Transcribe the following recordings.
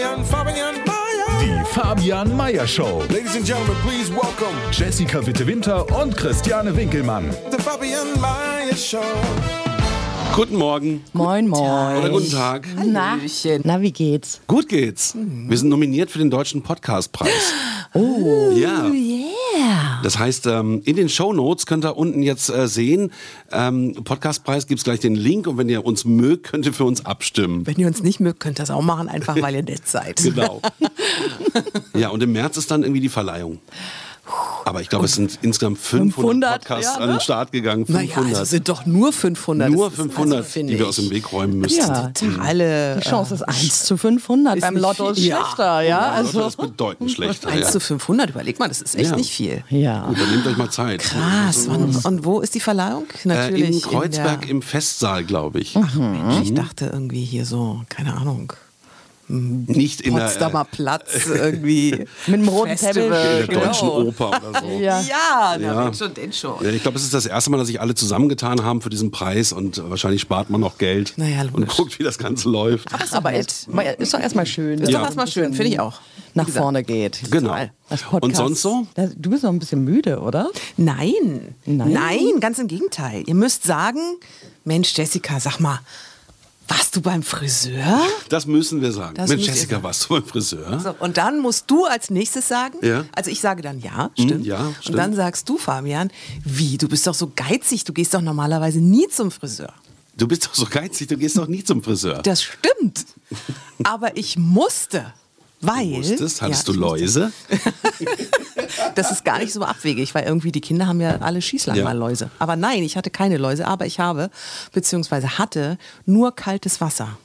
Fabian, Fabian, Mayer. Die Fabian Meyer Show. Ladies and gentlemen, please welcome Jessica Witte-Winter und Christiane Winkelmann. the Fabian Mayer Show. Guten Morgen. Moin, moin. Oder guten Tag. Na, na, wie geht's? Gut geht's. Wir sind nominiert für den Deutschen Podcastpreis. Oh. Ja. Yeah. Das heißt, ähm, in den Shownotes könnt ihr unten jetzt äh, sehen, ähm, Podcastpreis gibt's gleich den Link und wenn ihr uns mögt, könnt ihr für uns abstimmen. Wenn ihr uns nicht mögt, könnt ihr das auch machen, einfach weil ihr nett seid. Genau. ja, und im März ist dann irgendwie die Verleihung. Aber ich glaube, es sind insgesamt 500, 500, Podcasts ja, an ne? den Start gegangen. Naja, 500. also sind doch nur 500. Nur Das ist- 500, also, die wir aus dem Weg räumen müssten. Ja, totale. Die Chance ist 1 zu 500. ist Beim Lotto ist viel. Ja. schlechter, ja. Also, das ist bedeutend schlechter. 1 Ja. zu 500, überleg mal, das ist echt Ja. nicht viel. ja. Gut, dann nehmt euch mal Zeit. Krass. Wann, und wo ist die Verleihung? Äh, Natürlich. in Kreuzberg der, im Festsaal, glaube ich. Mensch, ich dachte irgendwie hier so, keine Ahnung. Nicht in der, Potsdamer Platz irgendwie. Mit dem roten Festival, Teppich. in der deutschen genau. Oper oder so. Ja. Ja, na, Ja. schon, denn schon. Ja, ich glaube, es ist das erste Mal, dass sich alle zusammengetan haben für diesen Preis und wahrscheinlich spart man noch Geld Naja, und guckt, wie das Ganze läuft. ist aber ist doch erstmal schön. Ist Ja. doch erstmal schön, finde ich auch. Nach vorne geht. Genau. Und sonst so? Du bist noch ein bisschen müde, oder? Nein. Nein? Nein, ganz im Gegenteil. Ihr müsst sagen, Mensch, Jessica, sag mal, warst du beim Friseur? Das müssen wir sagen. Das Mit Jessica sagen. warst du beim Friseur. So, und dann musst du als nächstes sagen, Ja. also ich sage dann ja, stimmt. ja, Und stimmt. dann sagst du, Fabian, wie, du bist doch so geizig, du gehst doch normalerweise nie zum Friseur. Du bist doch so geizig, du gehst doch nie zum Friseur. Das stimmt. Aber ich musste. Weil. Musstest? Hattest Ja, du. Läuse? Das ist gar nicht so abwegig, weil irgendwie die Kinder haben ja alle Schießlang Ja. mal Läuse. Aber nein, ich hatte keine Läuse, aber ich habe, beziehungsweise hatte, nur kaltes Wasser.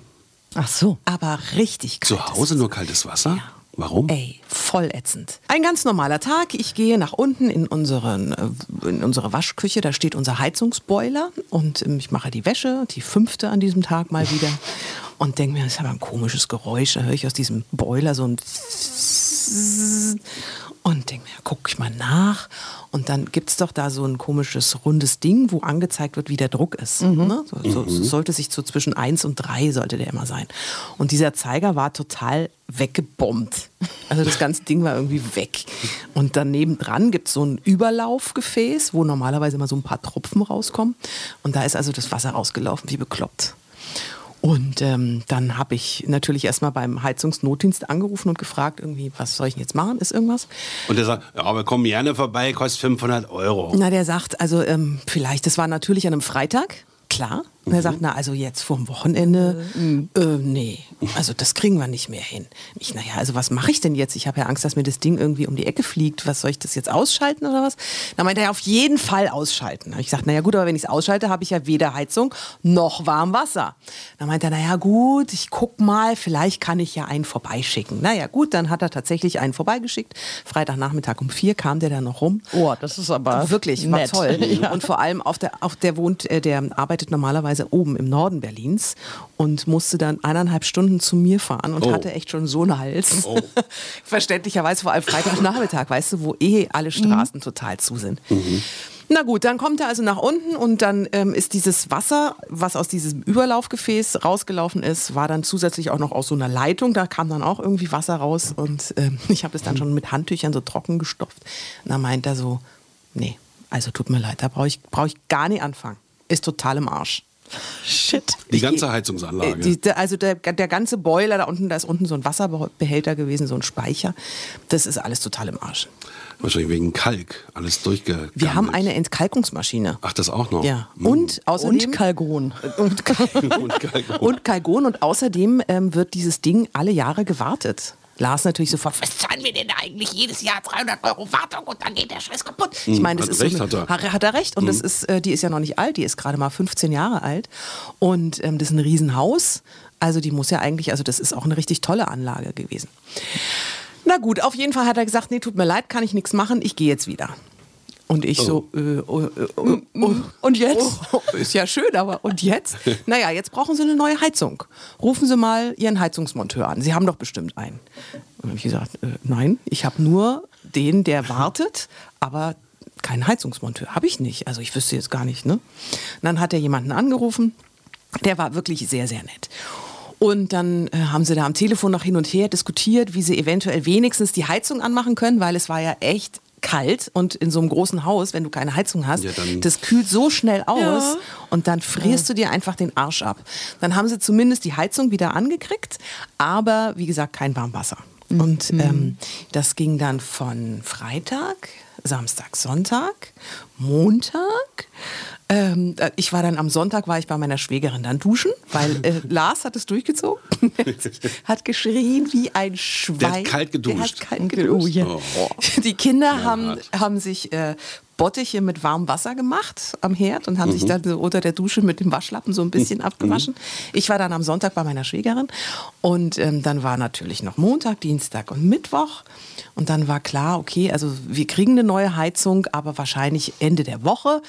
Ach so. Aber richtig kaltes Zu Hause nur kaltes Wasser? Warum? Ey, voll ätzend. Ein ganz normaler Tag. Ich gehe nach unten in, unseren, äh, in unsere Waschküche. Da steht unser Heizungsboiler und ich mache die Wäsche, die fünfte an diesem Tag mal wieder. Und denke mir, das ist aber ein komisches Geräusch. Da höre ich aus diesem Boiler so ein und denke mir, guck ich mal nach. Und dann gibt es doch da so ein komisches rundes Ding, wo angezeigt wird, wie der Druck ist. Ne? So, so, so sollte sich so zwischen 1 und 3 sollte der immer sein. Und dieser Zeiger war total weggebombt. Also das ganze Ding war irgendwie weg. Und daneben dran gibt es so ein Überlaufgefäß, wo normalerweise immer so ein paar Tropfen rauskommen. Und da ist also das Wasser rausgelaufen, wie bekloppt. Und ähm, dann habe ich natürlich erstmal beim Heizungsnotdienst angerufen und gefragt, irgendwie, was soll ich denn jetzt machen? Ist irgendwas? Und der sagt, ja, wir kommen gerne vorbei, kostet 500 Euro. Na, der sagt, also ähm, vielleicht, das war natürlich an einem Freitag, klar. Und er sagt, na, also jetzt vorm Wochenende, äh, nee, also das kriegen wir nicht mehr hin. Ich, naja, also was mache ich denn jetzt? Ich habe ja Angst, dass mir das Ding irgendwie um die Ecke fliegt. Was soll ich das jetzt ausschalten oder was? Da meinte er, auf jeden Fall ausschalten. Da ich gesagt, naja gut, aber wenn ich es ausschalte, habe ich ja weder Heizung noch warm Wasser. Da meinte er, naja gut, ich guck mal, vielleicht kann ich ja einen vorbeischicken. Naja gut, dann hat er tatsächlich einen vorbeigeschickt. Freitagnachmittag um vier kam der dann noch rum. Oh, das ist aber Wirklich, war nett. toll. Ja. Und vor allem auf der, auf der wohnt, äh, der arbeitet normalerweise oben im Norden Berlins und musste dann eineinhalb Stunden zu mir fahren und Oh. hatte echt schon so einen Hals. Oh. Verständlicherweise vor allem Freitagnachmittag, weißt du, wo eh alle Straßen total zu sind. Na gut, dann kommt er also nach unten und dann ähm, ist dieses Wasser, was aus diesem Überlaufgefäß rausgelaufen ist, war dann zusätzlich auch noch aus so einer Leitung. Da kam dann auch irgendwie Wasser raus und ähm, ich habe das dann schon mit Handtüchern so trocken gestopft. Und dann meint er so, nee, also tut mir leid, da brauche ich, brauch ich gar nicht anfangen. Ist total im Arsch. Shit. Die ganze Heizungsanlage. Die, der- also der, der ganze Boiler da unten, da ist unten so ein Wasserbehälter gewesen, so ein Speicher. Das ist alles total im Arsch. Wahrscheinlich wegen Kalk, alles durchgegangen. Wir haben eine Entkalkungsmaschine. Ach, das auch noch? Ja. Hm. Und außerdem. Und Kalgon. und, Und Kalk. und Kalgon. Und außerdem ähm, wird dieses Ding alle Jahre gewartet. Lars natürlich sofort, was zahlen wir denn da eigentlich jedes Jahr 300 Euro Wartung und dann geht der Scheiß kaputt. Ich meine, das hat ist recht, so hat er. hat, er recht und das ist, äh, die ist ja noch nicht alt, die ist gerade mal 15 Jahre alt und ähm, das ist ein Riesenhaus. Also die muss ja eigentlich, also das ist auch eine richtig tolle Anlage gewesen. Na gut, auf jeden Fall hat er gesagt, nee, tut mir leid, kann ich nichts machen, ich gehe jetzt wieder. Und ich so, äh, oh, äh, oh, oh, und jetzt? Oh, ist ja schön, aber und jetzt? Naja, jetzt brauchen Sie eine neue Heizung. Rufen Sie mal Ihren Heizungsmonteur an. Sie haben doch bestimmt einen. Und dann habe ich gesagt, äh, nein, ich habe nur den, der wartet, aber keinen Heizungsmonteur. Habe ich nicht. Also ich wüsste jetzt gar nicht. Ne? Und dann hat er jemanden angerufen, der war wirklich sehr, sehr nett. Und dann äh, haben sie da am Telefon noch hin und her diskutiert, wie sie eventuell wenigstens die Heizung anmachen können, weil es war ja echt kalt und in so einem großen Haus, wenn du keine Heizung hast, Ja, das kühlt so schnell aus und dann frierst du dir einfach den Arsch ab. Dann haben sie zumindest die Heizung wieder angekriegt, aber wie gesagt kein Warmwasser. Und ähm, das ging dann von Freitag, Samstag, Sonntag, Montag. Ähm, äh, ich war dann am Sonntag, war ich bei meiner Schwägerin dann duschen, weil äh, Lars hat es durchgezogen. hat geschrien wie ein Schwein. Der hat kalt geduscht. Der hat kalt geduscht. Oh, ja. Die Kinder haben, haben sich äh, Bottiche mit warmem Wasser gemacht am Herd und haben sich dann so unter der Dusche mit dem Waschlappen so ein bisschen abgewaschen. Ich war dann am Sonntag bei meiner Schwägerin und ähm, dann war natürlich noch Montag, Dienstag und Mittwoch. Und dann war klar, okay, also wir kriegen eine neue Heizung, aber wahrscheinlich Ende der Woche.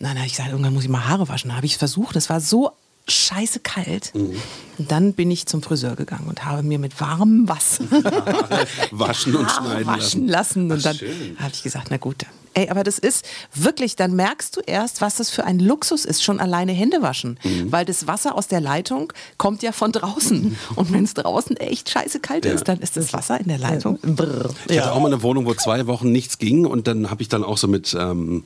Dann habe ich gesagt, irgendwann muss ich mal Haare waschen. Dann habe ich es versucht. Es war so scheiße kalt. Und dann bin ich zum Friseur gegangen und habe mir mit warmem Wasser Waschen und schneiden waschen lassen. Und Ach, dann habe ich gesagt, na gut. Ey, aber das ist wirklich, dann merkst du erst, was das für ein Luxus ist, schon alleine Hände waschen. Mhm. Weil das Wasser aus der Leitung kommt ja von draußen. Und wenn es draußen echt scheiße kalt Ja. ist, dann ist das Wasser in der Leitung. Brr. Ich hatte auch mal eine Wohnung, wo zwei Wochen nichts ging und dann habe ich dann auch so mit ähm,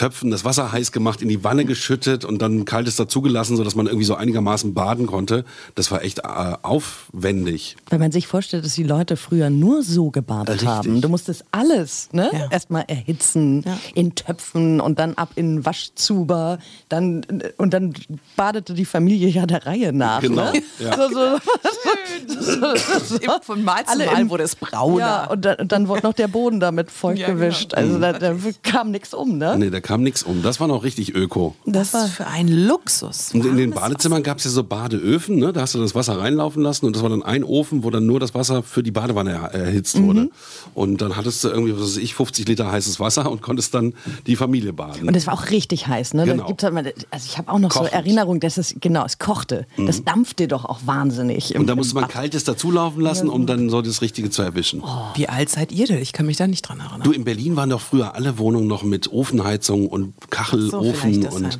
Töpfen das Wasser heiß gemacht, in die Wanne geschüttet und dann kaltes dazugelassen, sodass man irgendwie so einigermaßen baden konnte. Das war echt äh, aufwendig. Wenn man sich vorstellt, dass die Leute früher nur so gebadet Richtig. haben. Du musstest alles ne? Ja. erstmal erhitzen Ja. in Töpfen und dann ab in Waschzuber. Dann, und dann badete die Familie ja der Reihe nach. Genau, Ne? ja. So, so, Von Mal zu Alle Mal wurde es brauner. Ja, und dann, und dann wurde noch der Boden damit feucht Ja, genau. gewischt. Also da, da kam nichts um, ne? Nee, da kam nichts um. Das war noch richtig öko. das war für ein Luxus. Und in den Badezimmern gab es ja so Badeöfen, ne? da hast du das Wasser reinlaufen lassen und das war dann ein Ofen, wo dann nur das Wasser für die Badewanne er- erhitzt wurde. Und dann hattest du irgendwie, was weiß ich, 50 Liter heißes Wasser und konntest dann die Familie baden. Und es war auch richtig heiß, ne? Da Genau. gibt's halt mal, also ich habe auch noch Kochend. so Erinnerungen, dass es, genau, es kochte. Das dampfte doch auch wahnsinnig. im- und da musste man Bad. kaltes dazulaufen lassen, um dann so das Richtige zu erwischen. Wie alt seid ihr denn? Ich kann mich da nicht dran erinnern. Du, in Berlin waren doch früher alle Wohnungen noch mit Ofenheizung und So, Kachelofen vielleicht deshalb. und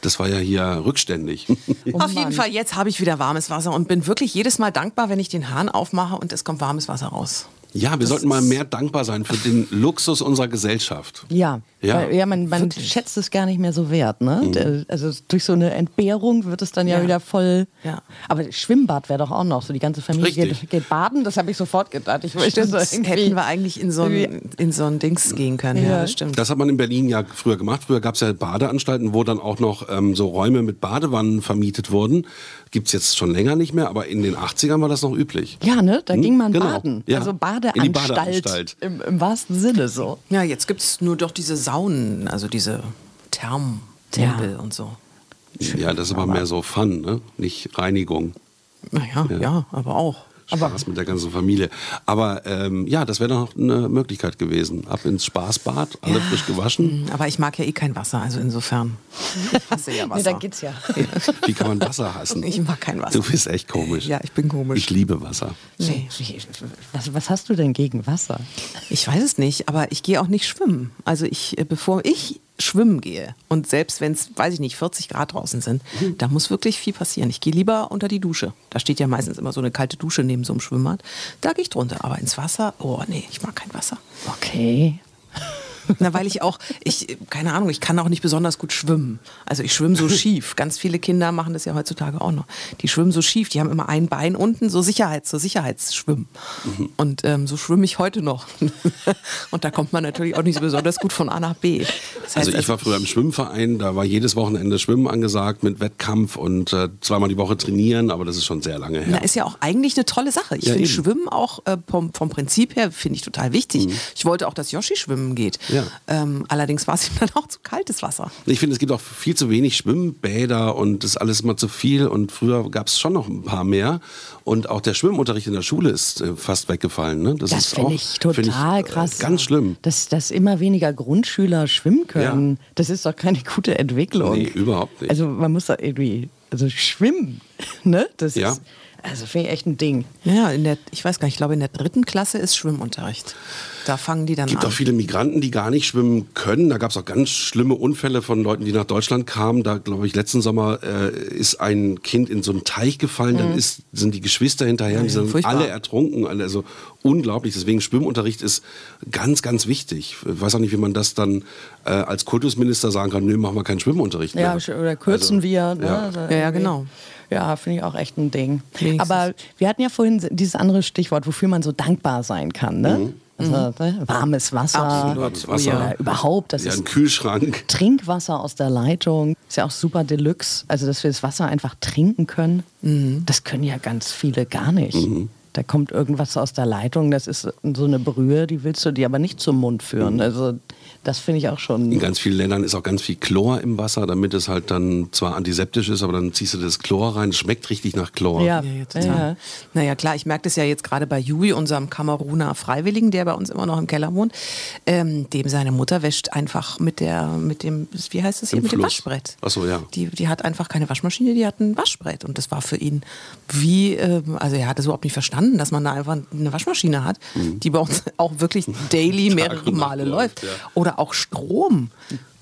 das war ja hier rückständig. Auf jeden Fall, jetzt habe ich wieder warmes Wasser und bin wirklich jedes Mal dankbar, wenn ich den Hahn aufmache und es kommt warmes Wasser raus. Ja, wir sollten mal mehr dankbar sein für den Luxus unserer Gesellschaft. Ja, Ja, weil, ja man, man schätzt es gar nicht mehr so wert. Ne? Der- Also durch so eine Entbehrung wird es dann ja, Ja. wieder voll. Ja. Aber Schwimmbad wäre doch auch noch so. Die ganze Familie geht, geht baden, das habe ich sofort gedacht. Ich möchte so Das hätten wir eigentlich in so ein, in so ein Dings gehen können. Ja, Ja. das stimmt. Das hat man in Berlin ja früher gemacht. Früher gab es ja Badeanstalten, wo dann auch noch ähm, so Räume mit Badewannen vermietet wurden. Gibt es jetzt schon länger nicht mehr, aber in den 80ern war das noch üblich. Ja, ne? Da Hm, ging man genau. baden. Ja. Also die Badeanstalt, Badeanstalt. Im, im wahrsten Sinne so. Ja, jetzt gibt es nur doch diese Saunen, also diese Thermtempel und so. Ja, das ist aber mehr so Fun, ne? nicht Reinigung. Naja, ja. Ja. aber auch. Spaß mit der ganzen Familie. Aber ähm, ja, das wäre doch eine Möglichkeit gewesen. Ab ins Spaßbad, alle frisch gewaschen. Aber ich mag ja eh kein Wasser, also insofern. Ich hasse ja Nee, Wasser. dann geht's ja. Wie kann man Wasser hassen? Ich mag kein Wasser. Du bist echt komisch. Ja, ich bin komisch. Ich liebe Wasser. Nee. Was, was hast du denn gegen Wasser? Ich weiß es nicht, aber ich gehe auch nicht schwimmen. Also ich, äh, bevor ich schwimmen gehe und selbst wenn es, weiß ich nicht, 40 Grad draußen sind, da muss wirklich viel passieren. Ich gehe lieber unter die Dusche. Da steht ja meistens immer so eine kalte Dusche neben so einem Schwimmbad. Da gehe ich drunter. Aber ins Wasser, oh nee, ich mag kein Wasser. Okay. Na, weil ich auch, ich, keine Ahnung, ich kann auch nicht besonders gut schwimmen. Also ich schwimme so schief. Ganz viele Kinder machen das ja heutzutage auch noch. Die schwimmen so schief, die haben immer ein Bein unten, so Sicherheits, so Sicherheitsschwimmen. Mhm. Und ähm, so schwimme ich heute noch. Und da kommt man natürlich auch nicht so besonders gut von A nach B. Das heißt, Also ich war früher im Schwimmverein, da war jedes Wochenende Schwimmen angesagt mit Wettkampf und äh, zweimal die Woche trainieren, aber das ist schon sehr lange her. Na, ist ja auch eigentlich eine tolle Sache. Ich Ja, finde. Schwimmen auch äh, vom, vom Prinzip her finde ich total wichtig. Ich wollte auch, dass Yoshi schwimmen geht. Mhm. Ja. Ähm, allerdings war es ihm dann auch zu kaltes Wasser. Ich finde, es gibt auch viel zu wenig Schwimmbäder und das ist alles immer zu viel. Und früher gab es schon noch ein paar mehr. Und auch der Schwimmunterricht in der Schule ist äh, fast weggefallen. Ne? Das ist finde ich total find ich, äh, krass. Ganz schlimm. Dass, dass immer weniger Grundschüler schwimmen können. Ja. Das ist doch keine gute Entwicklung. Nee, überhaupt nicht. Also man muss da irgendwie, also schwimmen, ne? Das Ja. ist, also finde ich echt ein Ding. Ja, in der, ich weiß gar nicht, ich glaube in der dritten Klasse ist Schwimmunterricht. Da fangen die dann Es gibt an. auch viele Migranten, die gar nicht schwimmen können. Da gab es auch ganz schlimme Unfälle von Leuten, die nach Deutschland kamen. Da glaube ich, letzten Sommer äh, ist ein Kind in so einen Teich gefallen. Dann ist, sind die Geschwister hinterher, die sind furchtbar. alle ertrunken. Also unglaublich. Deswegen Schwimmunterricht ist ganz, ganz wichtig. Ich weiß auch nicht, wie man das dann äh, als Kultusminister sagen kann. Nö, machen wir keinen Schwimmunterricht Ja, mehr. sch- oder kürzen Also, wir. Ne? ja. Also Ja, ja, irgendwie- genau. Ja, finde ich auch echt ein Ding. Wenigstens. Aber wir hatten ja vorhin dieses andere Stichwort, wofür man so dankbar sein kann. Ne? Mhm. Also, ne? Warmes Wasser. Absolut. Warmes Wasser. Oder überhaupt, das Ja, ist ein Kühlschrank. Trinkwasser aus der Leitung. Ist ja auch super Deluxe. Also, dass wir das Wasser einfach trinken können. Mhm. Das können ja ganz viele gar nicht. Da kommt irgendwas aus der Leitung, das ist so eine Brühe, die willst du dir aber nicht zum Mund führen. Mhm. Also, das finde ich auch schon. In ganz vielen Ländern ist auch ganz viel Chlor im Wasser, damit es halt dann zwar antiseptisch ist, aber dann ziehst du das Chlor rein. Es schmeckt richtig nach Chlor. Ja, Ja, ja, total. Naja, klar, ich merke das ja jetzt gerade bei Jui, unserem Kameruner Freiwilligen, der bei uns immer noch im Keller wohnt. Ähm, dem seine Mutter wäscht einfach mit der, mit dem, wie heißt das hier, Im mit dem Fluss. Waschbrett. Ach so, ja. Die, die hat einfach keine Waschmaschine, die hat ein Waschbrett. Und das war für ihn wie, ähm, also er hat das überhaupt nicht verstanden, dass man da einfach eine Waschmaschine hat, die bei uns auch wirklich daily mehrere Male läuft, läuft. ja. Oder auch Strom.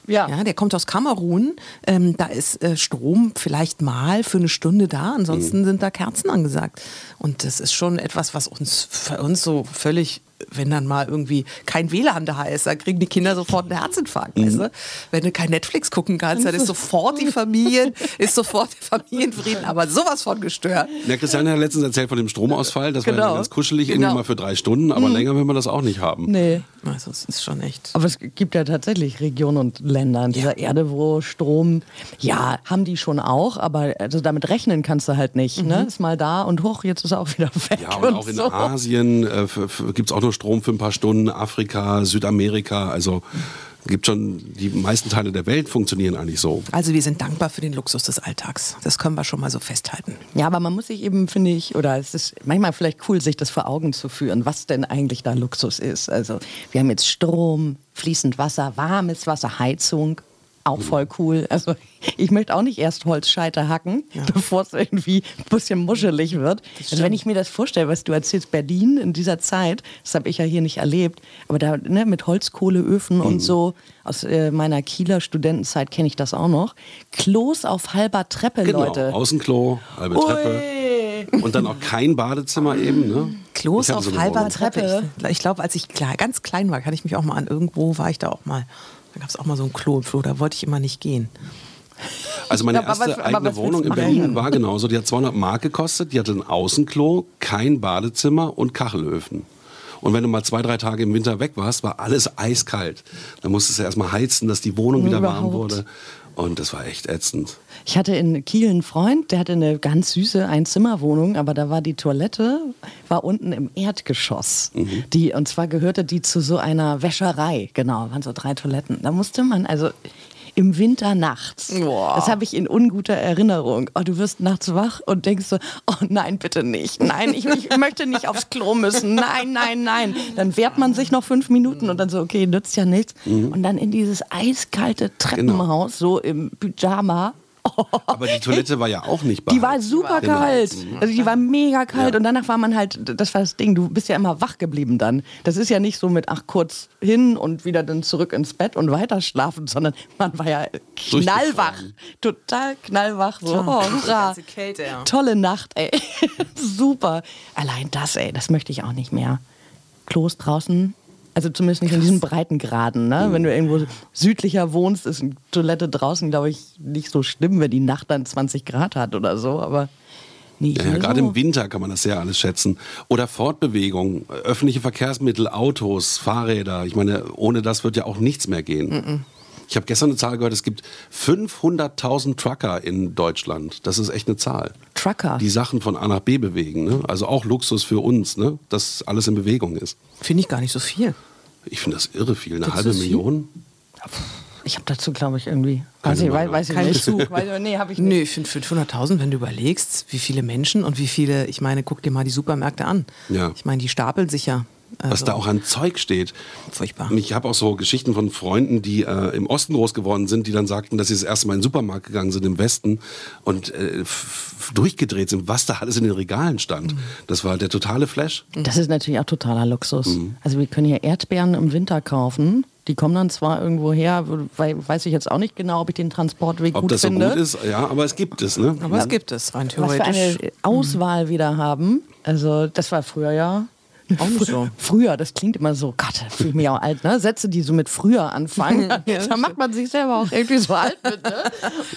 Ja. ja, der kommt aus Kamerun. Ähm, da ist äh, Strom vielleicht mal für eine Stunde da, ansonsten sind da Kerzen angesagt. Und das ist schon etwas, was uns für uns so völlig, wenn dann mal irgendwie kein WLAN da ist, da kriegen die Kinder sofort einen Herzinfarkt. Weißt du? Wenn du kein Netflix gucken kannst, dann ist sofort die Familie, ist sofort der Familienfrieden, aber sowas von gestört. Ja, Christiane hat letztens erzählt von dem Stromausfall. Das war Genau. ja ganz kuschelig, Genau. irgendwie mal für drei Stunden, aber länger will man das auch nicht haben. Nee. Also es ist schon echt. Aber es gibt ja tatsächlich Regionen und Länder in dieser Erde, wo Strom, ja, haben die schon auch, aber also damit rechnen kannst du halt nicht. Ne? Ist mal da und hoch, jetzt ist er auch wieder weg. Ja, und auch in so. Asien äh, gibt es auch nur Strom für ein paar Stunden, Afrika, Südamerika, also gibt schon, die meisten Teile der Welt funktionieren eigentlich so. Also wir sind dankbar für den Luxus des Alltags. Das können wir schon mal so festhalten. Ja, aber man muss sich eben, finde ich, oder es ist manchmal vielleicht cool, sich das vor Augen zu führen, was denn eigentlich da Luxus ist. Also wir haben jetzt Strom, fließend Wasser, warmes Wasser, Heizung. Auch voll cool. Also ich möchte auch nicht erst Holzscheite hacken, bevor es irgendwie ein bisschen muschelig wird. Also wenn ich mir das vorstelle, was du erzählst, Berlin in dieser Zeit, das habe ich ja hier nicht erlebt, aber da ne, mit Holzkohleöfen und so, aus äh, meiner Kieler Studentenzeit kenne ich das auch noch. Klos auf halber Treppe, Genau, Leute. Außenklo, halbe Treppe. Und dann auch kein Badezimmer eben. Ne? Klos auf so halber. Treppe. Ich, ich glaube, als ich klar, ganz klein war, kann ich mich auch mal an irgendwo war ich da auch mal. Da gab es auch mal so ein Klo im Flur, da wollte ich immer nicht gehen. Also meine Aber was- erste aber eigene was Wohnung in Berlin machen? war genauso. Die hat 200 Mark gekostet. Die hatte ein Außenklo, kein Badezimmer und Kachelöfen. Und wenn du mal zwei, drei Tage im Winter weg warst, war alles eiskalt. Dann musstest du erstmal heizen, dass die Wohnung wieder warm Überhaupt. wurde. Und das war echt ätzend. Ich hatte in Kiel einen Freund, der hatte eine ganz süße Einzimmerwohnung, aber da war die Toilette, war unten im Erdgeschoss. Mhm. Die, und zwar gehörte die zu so einer Wäscherei, genau, waren so drei Toiletten. Da musste man also im Winter nachts. Das habe ich in unguter Erinnerung. Oh, du wirst nachts wach und denkst so, oh nein, bitte nicht. Nein, ich, ich möchte nicht aufs Klo müssen. Nein, nein, nein. Dann wehrt man sich noch fünf Minuten und dann so, okay, nützt ja nichts. Mhm. Und dann in dieses eiskalte Treppenhaus, so im Pyjama. Aber die Toilette war ja auch nicht Die war super Genau. kalt. Also die war mega kalt Ja. und danach war man halt, das war das Ding, du bist ja immer wach geblieben dann. Das ist ja nicht so mit, ach kurz hin und wieder dann zurück ins Bett und weiter schlafen, sondern man war ja knallwach. Total knallwach. So, oh, hurra. Kälte, ja. Tolle Nacht, ey. super. Allein das, ey, das möchte ich auch nicht mehr. Klos draußen, Also zumindest nicht in diesen Breitengraden. Ne? Wenn du irgendwo südlicher wohnst, ist eine Toilette draußen, glaube ich, nicht so schlimm, wenn die Nacht dann 20 Grad hat oder so. Aber Ja, ja, gerade so. im Winter kann man das ja alles schätzen. Oder Fortbewegung, öffentliche Verkehrsmittel, Autos, Fahrräder. Ich meine, ohne das wird ja auch nichts mehr gehen. Ich habe gestern eine Zahl gehört, es gibt 500.000 Trucker in Deutschland. Das ist echt eine Zahl. Trucker. Die Sachen von A nach B bewegen. Ne? Also auch Luxus für uns, ne? dass alles in Bewegung ist. Finde ich gar nicht so viel. Ich finde das irre viel. Eine Findest halbe? Million? Ich habe dazu, glaube ich, irgendwie. Keine Weiß ich, weiß, weiß ich Kein nicht. Bezug. Weiß, nee, habe ich nicht. Nö, ich finde 500.000, wenn du überlegst, wie viele Menschen und wie viele, ich meine, guck dir mal die Supermärkte an. Ja. Ich meine, die stapeln sich ja. Was Also, da auch an Zeug steht. Furchtbar. Ich habe auch so Geschichten von Freunden, die äh, im Osten groß geworden sind, die dann sagten, dass sie das erste Mal in den Supermarkt gegangen sind im Westen und äh, durchgedreht sind, was da alles in den Regalen stand. Mhm. Das war der totale Flash. Das ist natürlich auch totaler Luxus. Mhm. Also wir können hier Erdbeeren im Winter kaufen. Die kommen dann zwar irgendwo her, weiß ich jetzt auch nicht genau, ob ich den Transportweg Ob gut das so finde. gut ist, ja, aber es gibt es. Ne? Aber es gibt es rein Was wir theoretisch. eine Auswahl wieder haben. Also das war früher ja. Auch nicht so. Früher, das klingt immer so, Gott, da fühle ich mich auch alt, ne? Sätze, die so mit früher anfangen, da macht man sich selber auch irgendwie so alt mit, ne?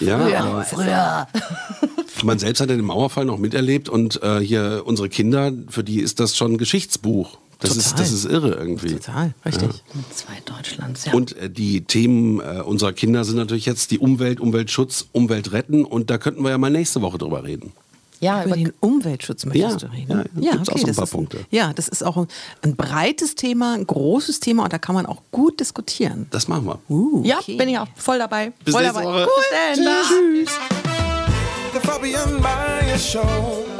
Ja, Früher, aber früher. man selbst hat ja den Mauerfall noch miterlebt und äh, hier unsere Kinder, für die ist das schon ein Geschichtsbuch. Das, ist, Total. das ist irre irgendwie. Total, richtig. Mit zwei Deutschlands, ja. Und äh, die Themen äh, unserer Kinder sind natürlich jetzt die Umwelt, Umweltschutz, Umwelt retten und da könnten wir ja mal nächste Woche drüber reden. Ja, Über den Umweltschutz möchtest Ja, du reden. ja, gibt's auch so ein das paar ist Punkte. Ja, das ist auch ein, ein breites Thema, ein großes Thema und da kann man auch gut diskutieren. Das machen wir. Uh, ja okay. bin ich auch voll dabei. Bis voll nächste dabei. Woche. Bis dann. Tschüss. The Fabian Meyer Show.